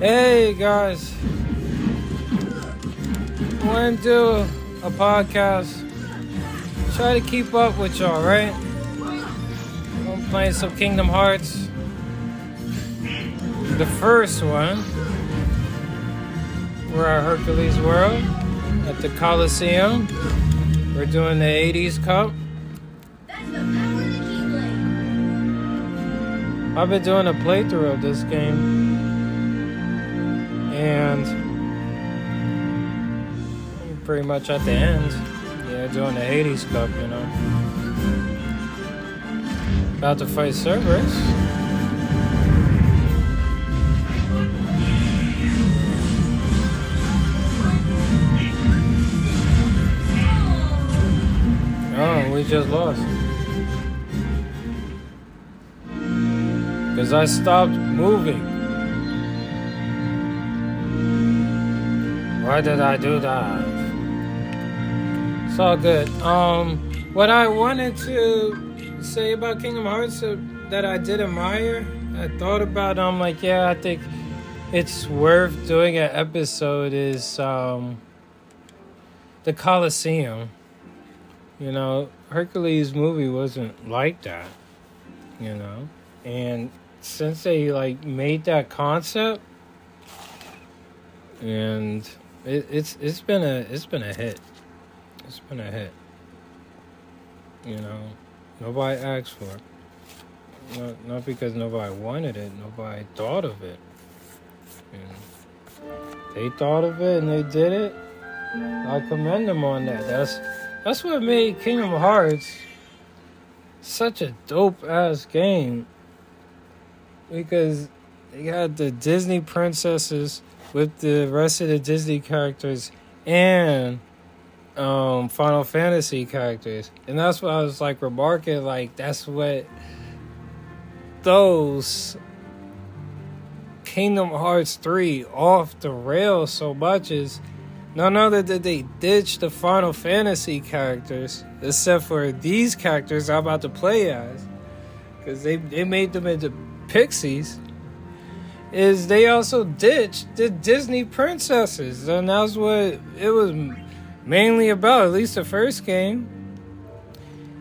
Hey guys, want to do a podcast. Try to keep up with y'all, right? I'm playing some Kingdom Hearts. The first one, we're at Hercules World at the Coliseum. We're doing the Hades Cup. I've been doing a playthrough of this game. And pretty much at the end, yeah, doing the Hades Cup, you know. About to fight Cerberus. Oh, we just lost. Because I stopped moving. Why did I do that? It's all good. Um, what I wanted to say about Kingdom Hearts uh, that I did admire, I thought about. I'm like, yeah, I think it's worth doing an episode. Is um, the Coliseum. You know, Hercules movie wasn't like that. You know, and since they like made that concept, and it, it's it's been a it's been a hit. It's been a hit. You know, nobody asked for it. Not not because nobody wanted it. Nobody thought of it. They thought of it and they did it. I commend them on that. That's that's what made Kingdom Hearts such a dope ass game. Because they got the Disney princesses with the rest of the Disney characters and um, Final Fantasy characters. And that's what I was like remarking, like that's what those Kingdom Hearts 3 off the rails so much is none other than they ditched the Final Fantasy characters, except for these characters I'm about to play as. Because they, they made them into pixies is they also ditched the Disney princesses, and that's what it was mainly about. At least the first game.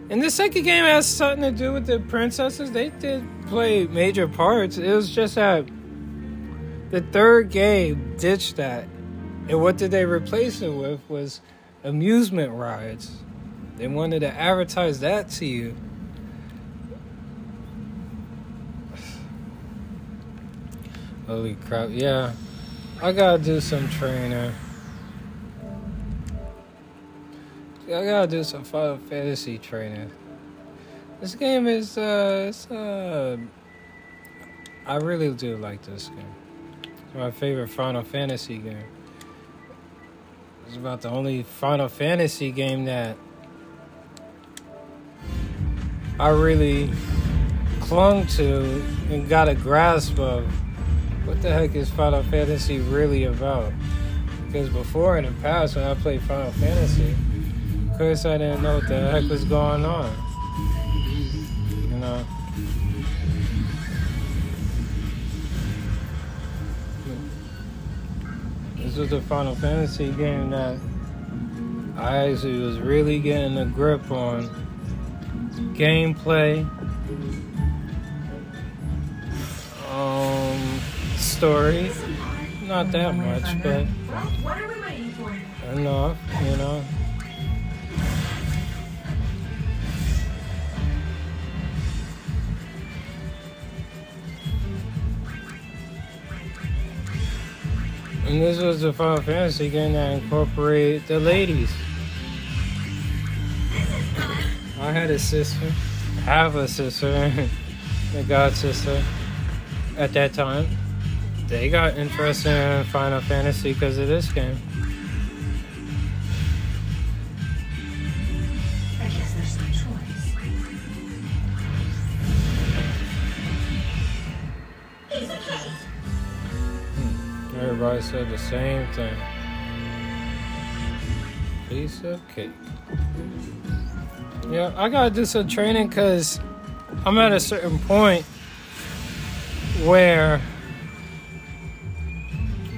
And the second game has something to do with the princesses. They did play major parts. It was just that the third game ditched that, and what did they replace it with? Was amusement rides. They wanted to advertise that to you. Holy crap, yeah. I gotta do some training. I gotta do some Final Fantasy training. This game is, uh, it's, uh, I really do like this game. It's my favorite Final Fantasy game. It's about the only Final Fantasy game that I really clung to and got a grasp of what the heck is Final Fantasy really about? Because before in the past, when I played Final Fantasy, of course I didn't know what the heck was going on. You know. This was a Final Fantasy game that I actually was really getting a grip on gameplay. Story. Not that much, but enough, you know. And this was a Final Fantasy game that incorporated the ladies. I had a sister, I have a sister, a god sister at that time they got interested in Final Fantasy because of this game. Choice. Everybody said the same thing. Piece of cake. Yeah, I gotta do some training because I'm at a certain point where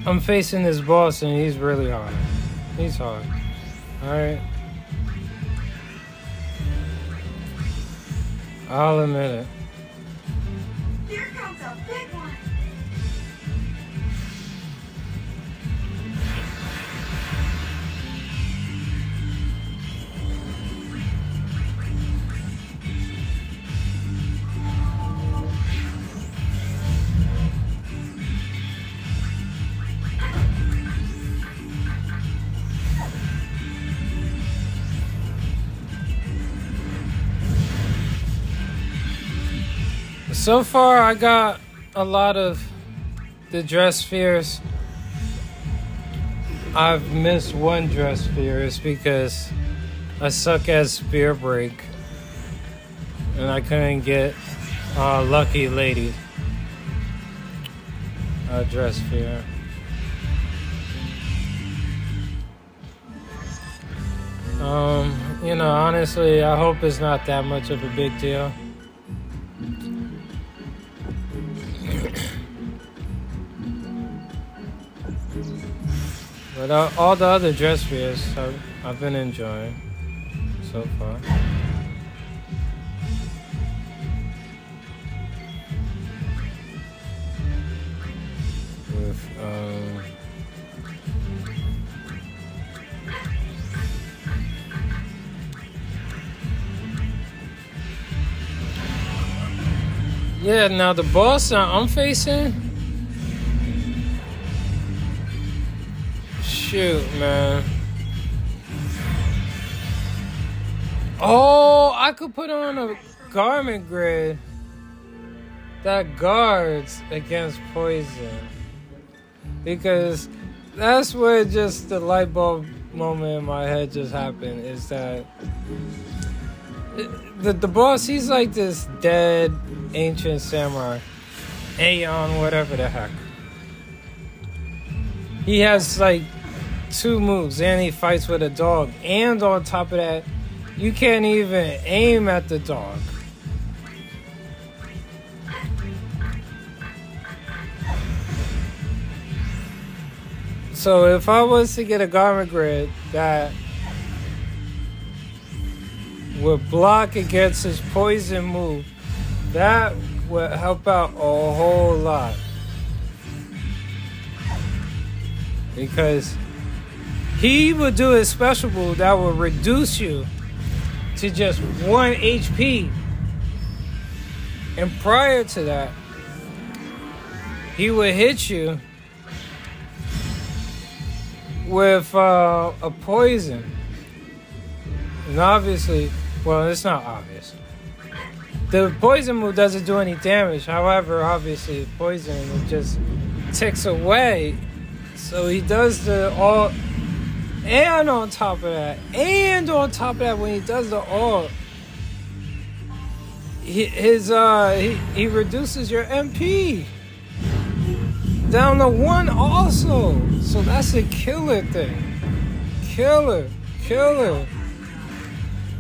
I'm facing this boss and he's really hard. He's hard. Alright. I'll admit it. So far, I got a lot of the dress spheres. I've missed one dress sphere. It's because I suck at Sphere Break. And I couldn't get uh, Lucky Lady. Uh, dress sphere. Um, you know, honestly, I hope it's not that much of a big deal. Uh, all the other dress spheres I've, I've been enjoying so far. With, um, yeah, now the boss I'm facing. Shoot, man. Oh, I could put on a garment grid that guards against poison. Because that's where just the light bulb moment in my head just happened is that the, the boss, he's like this dead ancient samurai. Aeon, whatever the heck. He has like two moves and he fights with a dog. And on top of that, you can't even aim at the dog. So if I was to get a garment grid that would block against his poison move, that would help out a whole lot. Because he would do a special move that will reduce you to just one HP. And prior to that, he would hit you with uh, a poison. And obviously, well, it's not obvious. The poison move doesn't do any damage. However, obviously, poison it just ticks away. So he does the all, and on top of that, and on top of that, when he does the all, he, his uh, he, he reduces your MP down to one also. So that's a killer thing. Killer, killer.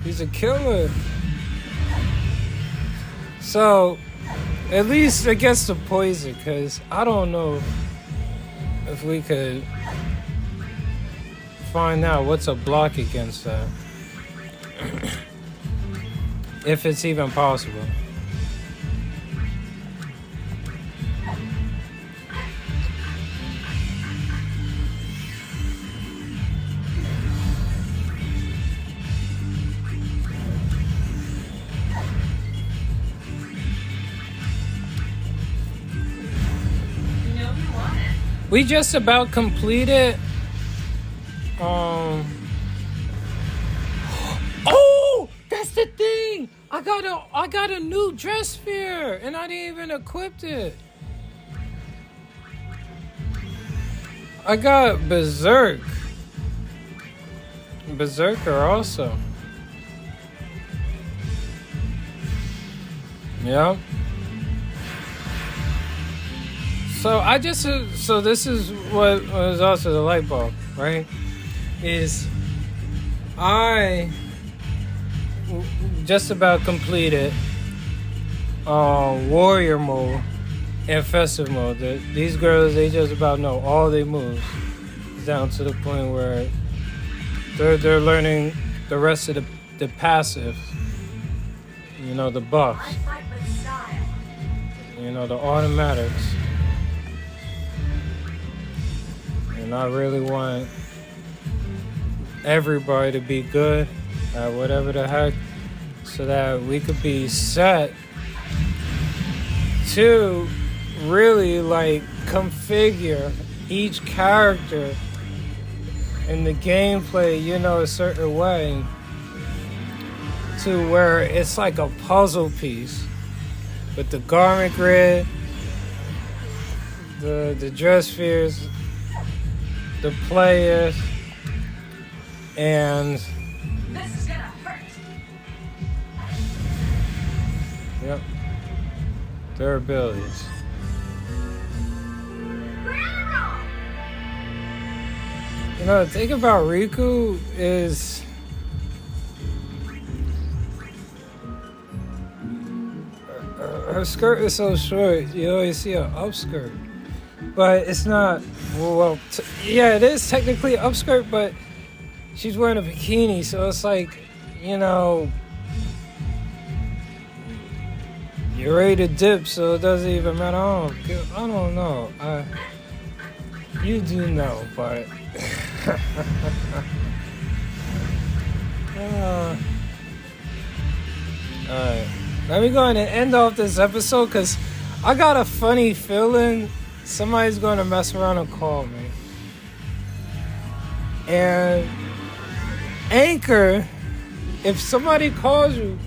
He's a killer. So, at least against the poison, because I don't know if we could find out what's a block against that. if it's even possible. You know you want it. We just about completed. Um. Oh, that's the thing. I got a I got a new dress sphere, and I didn't even equip it. I got Berserk. Berserker also. Yeah. So I just uh, so this is what was also the light bulb, right? Is I just about completed uh, warrior mode and festive mode. The, these girls, they just about know all their moves, down to the point where they're they're learning the rest of the the passive. You know, the buffs. You know, the automatics. And I really want everybody to be good at whatever the heck so that we could be set to really like configure each character in the gameplay, you know, a certain way to where it's like a puzzle piece with the garment grid, the the dress spheres, the players, and This is gonna hurt. yep, their abilities. You know, the thing about Rikku is her skirt is so short. You always see her upskirt, but it's not. Well, well t- yeah, it is technically upskirt, but she's wearing a bikini, so it's like, you know, you're ready to dip, so it doesn't even matter. I don't, I don't know. I, you do know, but. Uh, Alright. Let me go and end off this episode because I got a funny feeling somebody's going to mess around and call me. And Anchor, if somebody calls you,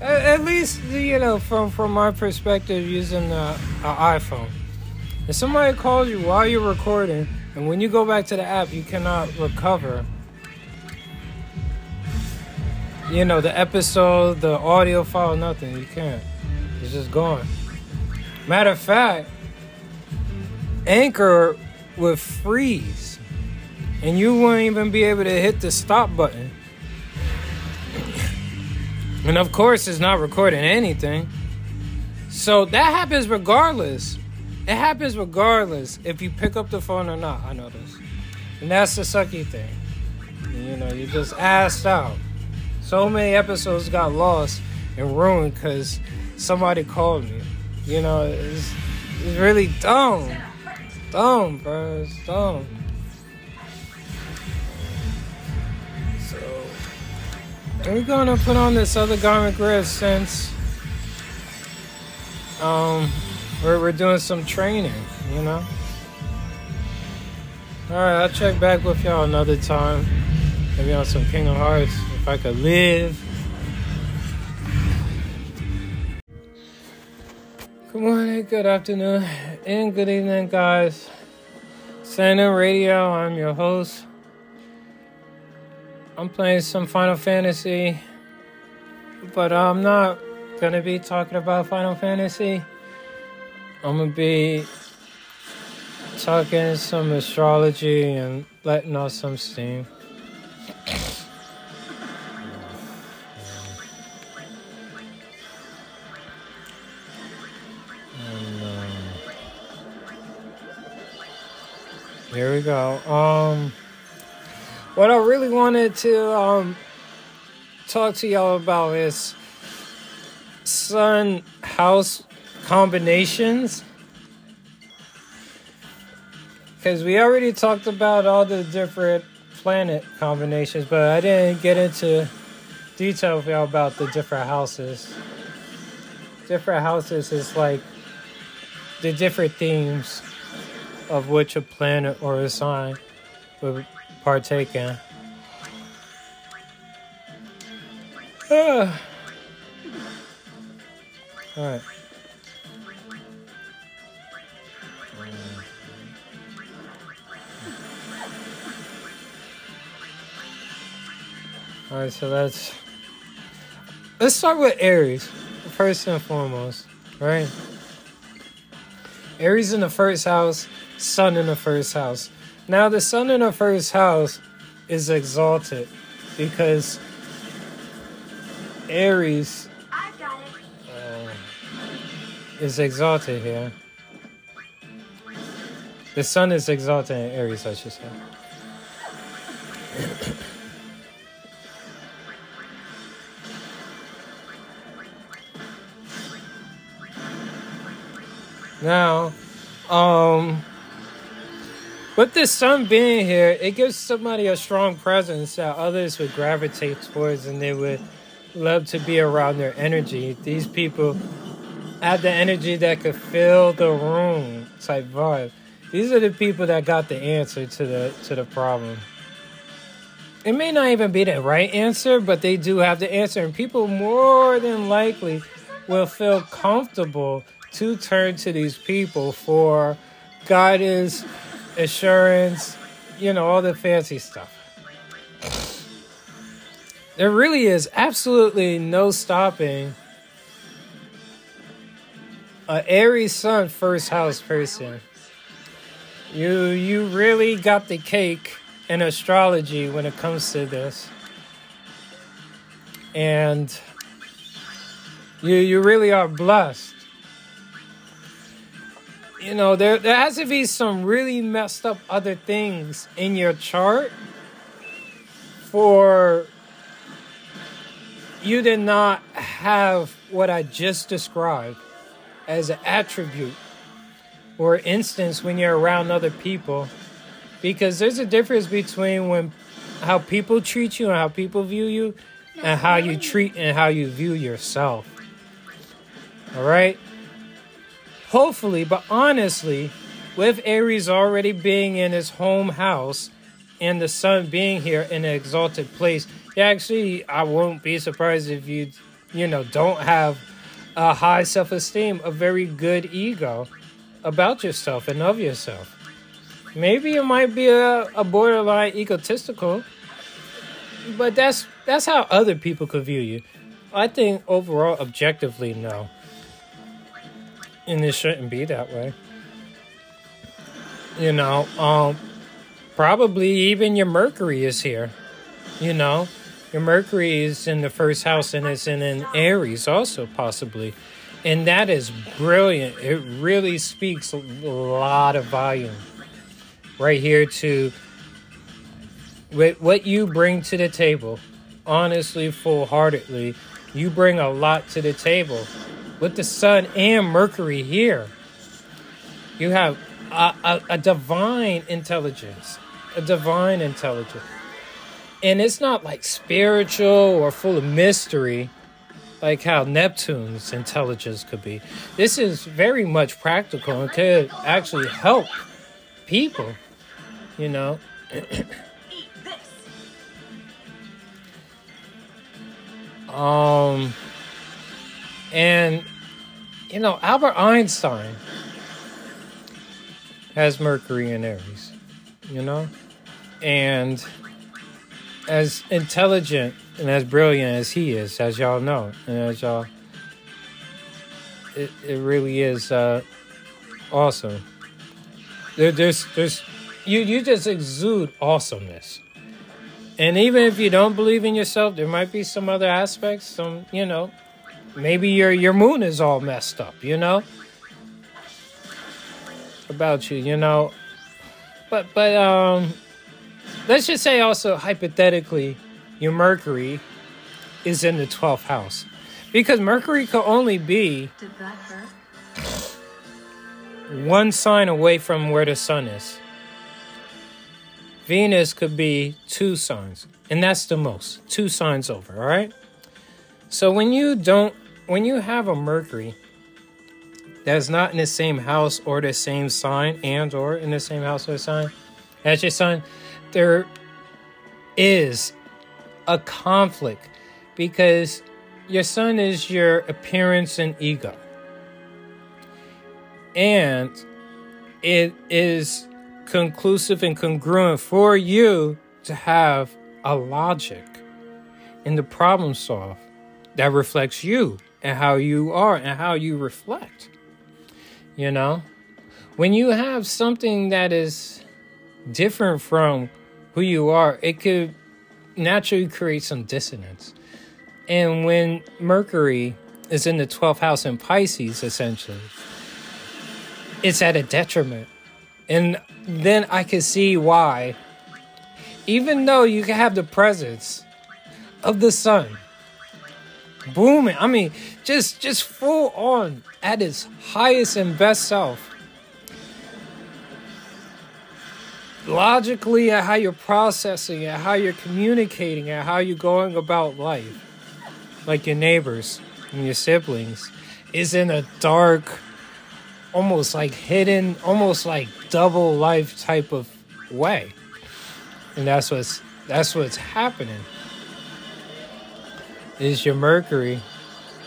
at, least, you know, from, from my perspective using an iPhone, if somebody calls you while you're recording, and when you go back to the app, you cannot recover you know, the episode, the audio file, nothing. You can't. It's just gone. Matter of fact, Anchor would freeze, and you wouldn't even be able to hit the stop button. And of course, it's not recording anything. So that happens regardless. It happens regardless if you pick up the phone or not. I know this. And that's the sucky thing. You know, you just asked out. So many episodes got lost and ruined because somebody called me. You know, it's, it's really dumb. Dumb, bro. It's dumb. We're gonna put on this other garment grid since um we're, we're doing some training, you know. Alright, I'll check back with y'all another time. Maybe on some Kingdom Hearts if I could live. Good morning, good afternoon, and good evening, guys. Sandin Radio, I'm your host. I'm playing some Final Fantasy, but I'm not gonna be talking about Final Fantasy. I'm gonna be talking some astrology and letting off some steam. And, um, here we go. Um, what I really wanted to um talk to y'all about is sun house combinations. Because we already talked about all the different planet combinations, but I didn't get into detail y'all about the different houses. Different houses is like the different themes of which a planet or a sign would partake in. Ah. Alright. Alright, so let's let's start with Aries, first and foremost, right? Aries in the first house, Sun in the first house. Now the Sun in the first house is exalted because Aries it. is exalted here. The sun is exalted in Aries, I should say. now, um, with the sun being here, it gives somebody a strong presence that others would gravitate towards and they would love to be around their energy. These people have the energy that could fill the room type vibe. These are the people that got the answer to the to the problem. It may not even be the right answer, but they do have the answer, and people more than likely will feel comfortable to turn to these people for guidance, assurance, you know, all the fancy stuff. There really is absolutely no stopping a Aries Sun first house person. You you really got the cake in astrology when it comes to this. And you you really are blessed. You know, there there has to be some really messed up other things in your chart for you did not have what I just described as an attribute or instance when you're around other people. Because there's a difference between when how people treat you and how people view you and how you treat and how you view yourself. All right hopefully but honestly with aries already being in his home house and the sun being here in an exalted place actually i won't be surprised if you you know don't have a high self-esteem a very good ego about yourself and of yourself. Maybe it might be a, a borderline egotistical, but that's that's how other people could view you. I think overall, objectively, no. And it shouldn't be that way. You know, um, probably even your Mercury is here. You know, your Mercury is in the first house and it's in an Aries also, possibly and that is brilliant. It really speaks a lot of volume right here to what you bring to the table. Honestly, full heartedly, you bring a lot to the table. With the Sun and Mercury here, you have a, a, a divine intelligence, a divine intelligence. And it's not like spiritual or full of mystery like how Neptune's intelligence could be. This is very much practical and could actually help people, you know. um and you know, Albert Einstein has Mercury in Aries, you know? And as intelligent and as brilliant as he is, as y'all know, and as y'all, it, it really is uh, awesome. There, there's, there's, you, you just exude awesomeness. And even if you don't believe in yourself, there might be some other aspects, some, you know, maybe your, your moon is all messed up, you know, about you, you know. But, but, um, let's just say also hypothetically, your Mercury is in the 12th house. Because Mercury could only be one sign away from where the sun is. Venus could be two signs, and that's the most. Two signs over, all right? So when you don't when you have a Mercury that's not in the same house or the same sign and or in the same house or sign as your sun, there is a conflict because your sun is your appearance and ego. And it is conclusive and congruent for you to have a logic and the problem solve that reflects you and how you are and how you reflect. You know, when you have something that is different from who you are, it could naturally create some dissonance. And when Mercury is in the 12th house in Pisces, essentially, it's at a detriment And then I can see why, even though you can have the presence of the sun booming, I mean, just just full on at its highest and best self. Logically, at how you're processing it, how you're communicating it, how you're going about life, like your neighbors and your siblings, is in a dark, almost like hidden, almost like double life type of way. And that's what's that's what's happening. Is your Mercury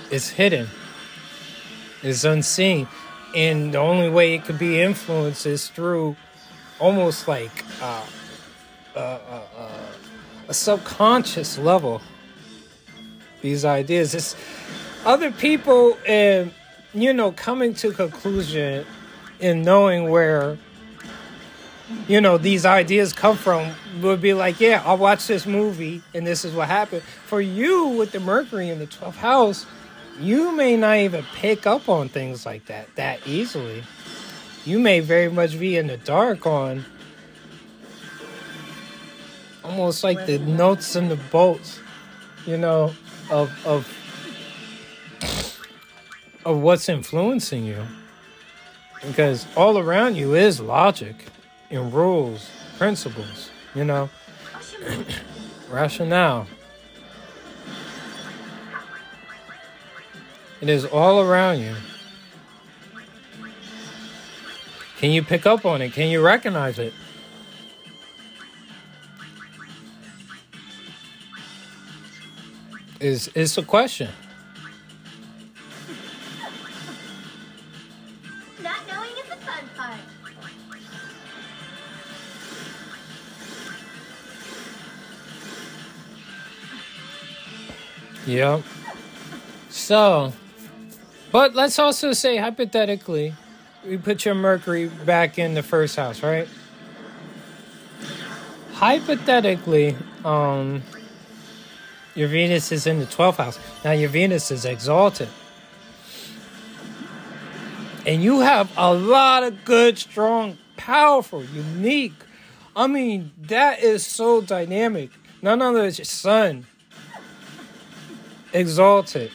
It's hidden. It's unseen. And the only way it could be influenced is through almost like uh, uh, uh, uh, a subconscious level. These ideas. It's other people and you know coming to conclusion and knowing where you know these ideas come from would be like yeah i'll watch this movie and this is what happened. For you with the mercury in the 12th house you may not even pick up on things like that that easily. You may very much be in the dark on almost like the notes and the bolts you know of of of what's influencing you. Because all around you is logic and rules, principles, you know, rationale. It is all around you. Can you pick up on it? Can you recognize it? Is is a question. Yep. So, but let's also say hypothetically, we put your Mercury back in the first house, right? Hypothetically, um, your Venus is in the 12th house. Now, your Venus is exalted. And you have a lot of good, strong, powerful, unique. I mean, that is so dynamic. None other is your sun exalted.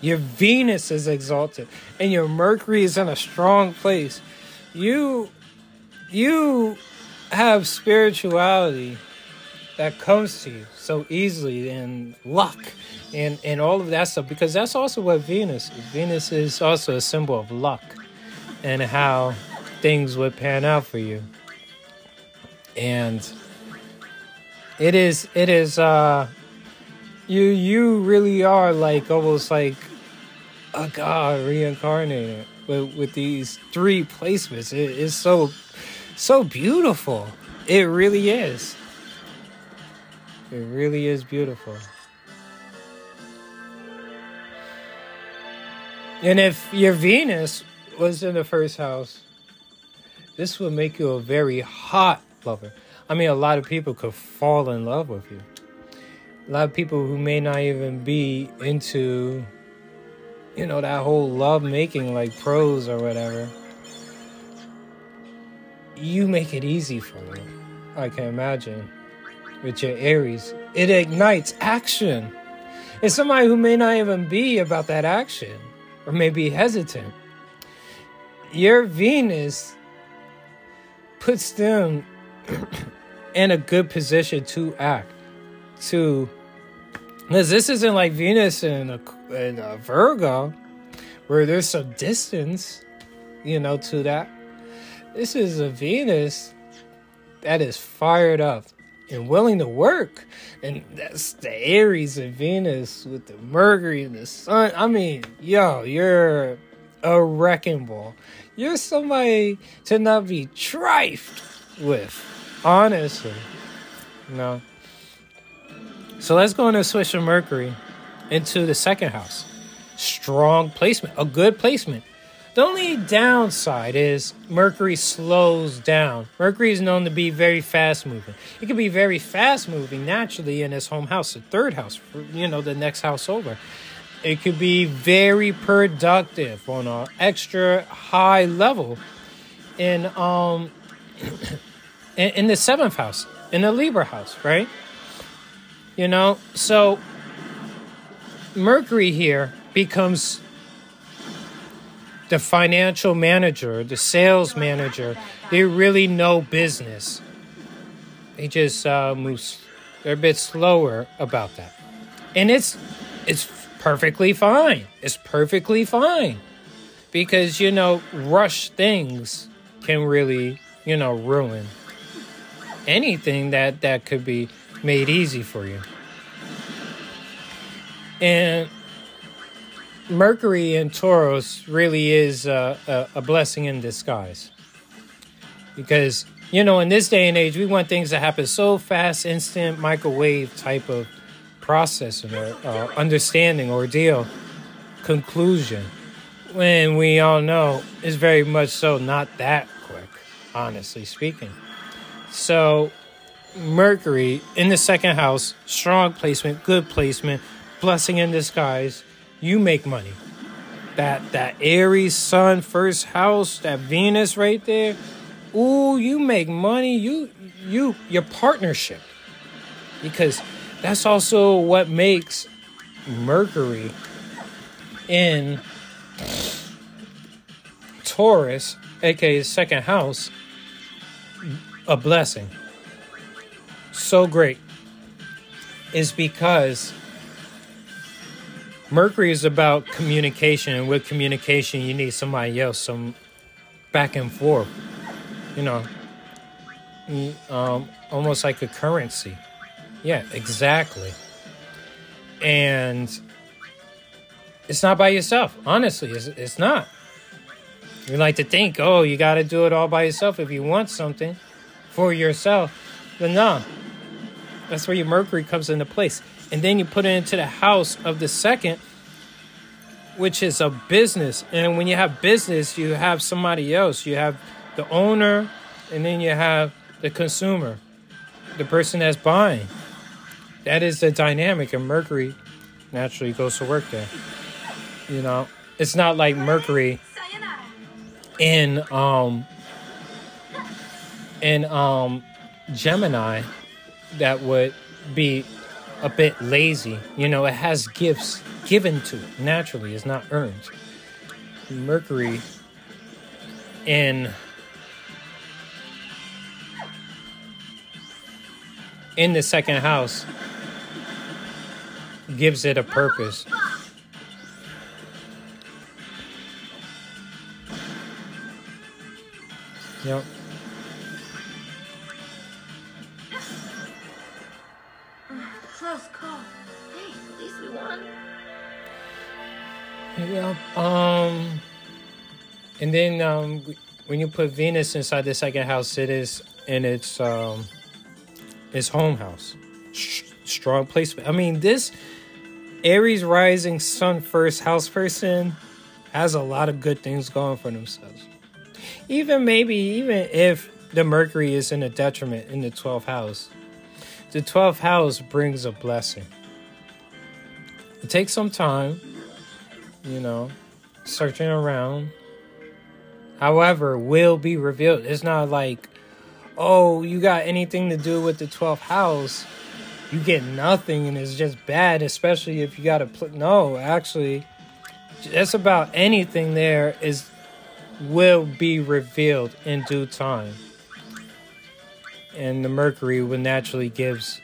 your Venus is exalted. And your Mercury is in a strong place. You you have spirituality that comes to you so easily and luck and, and all of that stuff because that's also what Venus is. Venus is also a symbol of luck and how things would pan out for you. And it is it is uh you you really are like almost like a god reincarnated with with these three placements. It is so so beautiful. It really is. It really is beautiful. And if your Venus was in the first house, this would make you a very hot lover. I mean, a lot of people could fall in love with you. A lot of people who may not even be into, you know, that whole love making, like pros or whatever. You make it easy for them. I can imagine. With your Aries, it ignites action. It's somebody who may not even be about that action or may be hesitant. Your Venus puts them in a good position to act. To because this isn't like Venus and a, in a Virgo, where there's some distance, you know, to that. This is a Venus that is fired up and willing to work. And that's the Aries and Venus with the Mercury and the Sun. I mean, yo, you're a wrecking ball. You're somebody to not be trifed with, honestly. No. So let's go into switch of Mercury into the second house. Strong placement, a good placement. The only downside is Mercury slows down. Mercury is known to be very fast moving. It can be very fast moving naturally in his home house, the third house, you know, the next house over. It could be very productive on an extra high level. in um in, in the seventh house, in the Libra house, right? You know, so Mercury here becomes the financial manager, the sales manager. They really know business. They just uh, move. They're a bit slower about that, and it's it's perfectly fine. It's perfectly fine because you know rush things can really you know ruin anything that that could be made easy for you and mercury in taurus really is uh, a, a blessing in disguise because you know in this day and age we want things to happen so fast instant microwave type of processing or uh, understanding ordeal conclusion when we all know it's very much so not that quick, honestly speaking. So, Mercury in the second house, strong placement, good placement, blessing in disguise. You make money. That that Aries Sun first house, that Venus right there. Ooh, you make money. You you your partnership. Because that's also what makes Mercury in Taurus, aka second house, a blessing. So great. Is because Mercury is about communication, and with communication, you need somebody else, some back and forth. You know, um, almost like a currency. Yeah, exactly. And it's not by yourself. Honestly, it's, it's not. You like to think, oh, you got to do it all by yourself if you want something for yourself. But no, that's where your Mercury comes into place. And then you put it into the house of the second, which is a business. And when you have business, you have somebody else. You have the owner, and then you have the consumer, the person that's buying. That is the dynamic, and Mercury naturally goes to work there. You know, it's not like Mercury in um in um Gemini that would be a bit lazy. You know, it has gifts given to it naturally, it's not earned. Mercury in in the second house gives it a purpose. Yep. Close call. Hey, at least we won. Yeah. Um. And then um, when you put Venus inside the second house, it is in its um, its home house. Sh- strong placement. I mean, this Aries rising Sun first house person has a lot of good things going for themselves. Even maybe even if the Mercury is in a detriment in the 12th house, the 12th house brings a blessing. It takes some time you know, searching around. However, will be revealed. It's not like, oh, you got anything to do with the 12th house, you get nothing and it's just bad, especially if you got to. No, actually, just about anything there is will be revealed in due time. And the Mercury will naturally gives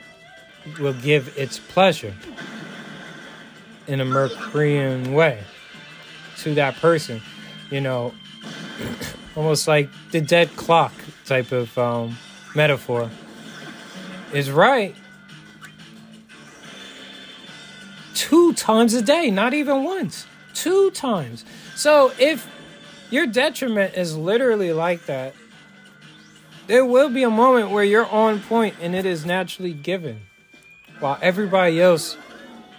will give its pleasure in a Mercurian way to that person, you know, almost like the dead clock type of um, metaphor is right. Two times a day, not even once, two times. So if your detriment is literally like that, there will be a moment where you're on point and it is naturally given, while everybody else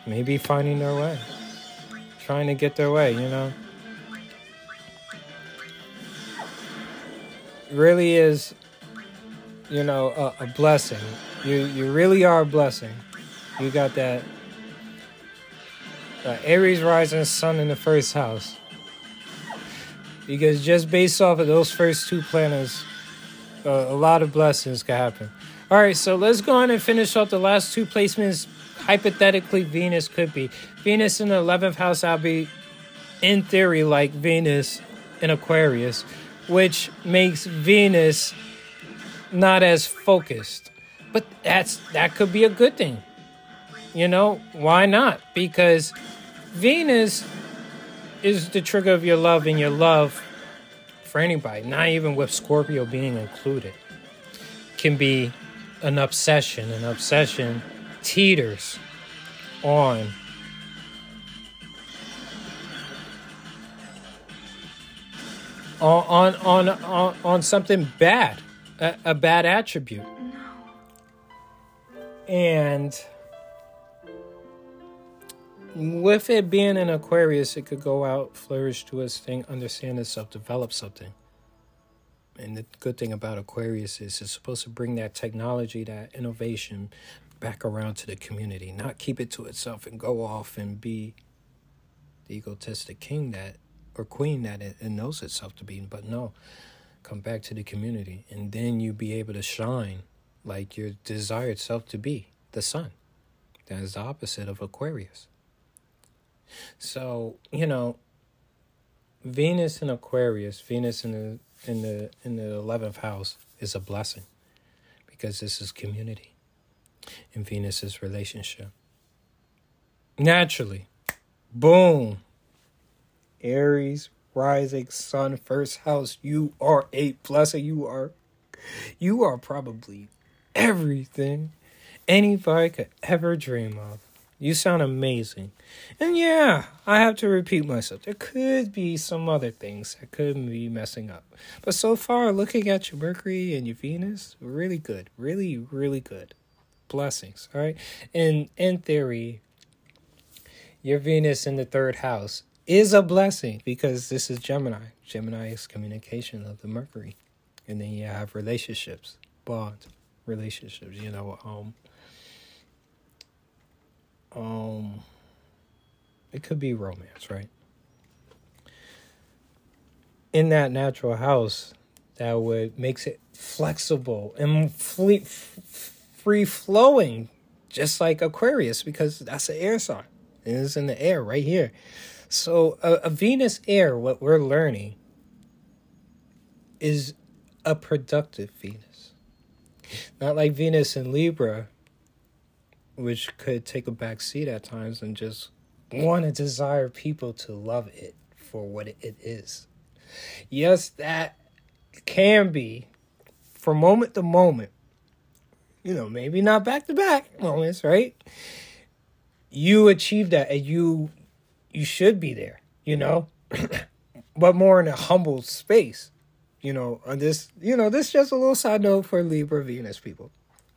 may be finding their way, trying to get their way, you know? Really is, you know, a, a blessing. You you really are a blessing. You got that uh, Aries rising sun in the first house. because just based off of those first two planets, uh, a lot of blessings could happen. All right, so let's go on and finish off the last two placements. Hypothetically, Venus could be Venus in the eleventh house. I'll be, in theory, like Venus in Aquarius, which makes Venus not as focused. But that's that could be a good thing. You know, why not? Because Venus is the trigger of your love and your love for anybody, not even with Scorpio being included, can be an obsession. An obsession teeters on on on on, on something bad, a, a bad attribute. And with it being an Aquarius, it could go out, flourish to its thing, understand itself, develop something. And the good thing about Aquarius is it's supposed to bring that technology, that innovation back around to the community, not keep it to itself and go off and be the egotistic king that or queen that it, it knows itself to be. But no, come back to the community and then you be able to shine like your desired self to be, the sun. That is the opposite of Aquarius. So, you know, Venus in Aquarius, Venus in the in the in the eleventh house is a blessing because this is community. And Venus is relationship. Naturally. Boom. Aries, rising sun, first house. You are a blessing. You are you are probably everything anybody could ever dream of. You sound amazing. And yeah, I have to repeat myself. There could be some other things that could be messing up. But so far, looking at your Mercury and your Venus, really good. Really, really good. Blessings, all right? And in theory, your Venus in the third house is a blessing because this is Gemini. Gemini is communication of the Mercury. And then you have relationships, bonds, relationships, you know, um, um it could be romance, right? In that natural house, that would makes it flexible and free, free flowing, just like Aquarius, because that's an air sign. It is in the air right here. So a, a Venus air, what we're learning, is a productive Venus. Not like Venus in Libra, which could take a back seat at times and just want to desire people to love it for what it is. Yes, that can be from moment to moment. You know, maybe not back to back moments, right? You achieve that and you you should be there, you know? but more in a humble space. You know, on this you know, this is just a little side note for Libra Venus people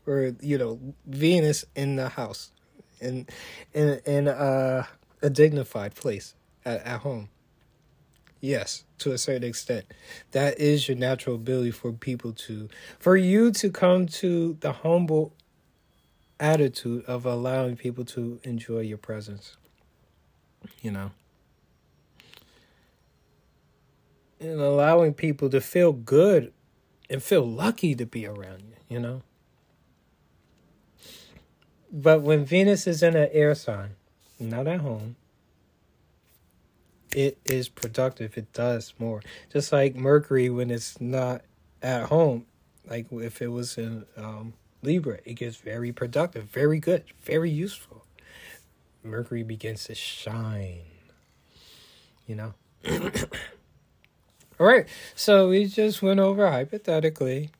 or you know Venus in the house, in in in uh, a dignified place at, at home. Yes, to a certain extent, that is your natural ability for people to, for you to come to the humble attitude of allowing people to enjoy your presence. You know. And allowing people to feel good and feel lucky to be around you, you know? But when Venus is in an air sign, not at home, it is productive. It does more. Just like Mercury when it's not at home, like if it was in um, Libra, it gets very productive, very good, very useful. Mercury begins to shine. You know? All right, so we just went over hypothetically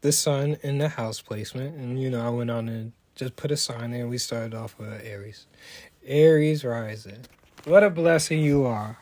the sun in the house placement, and you know, I went on and just put a sign there we started off with Aries. Aries rising. What a blessing you are.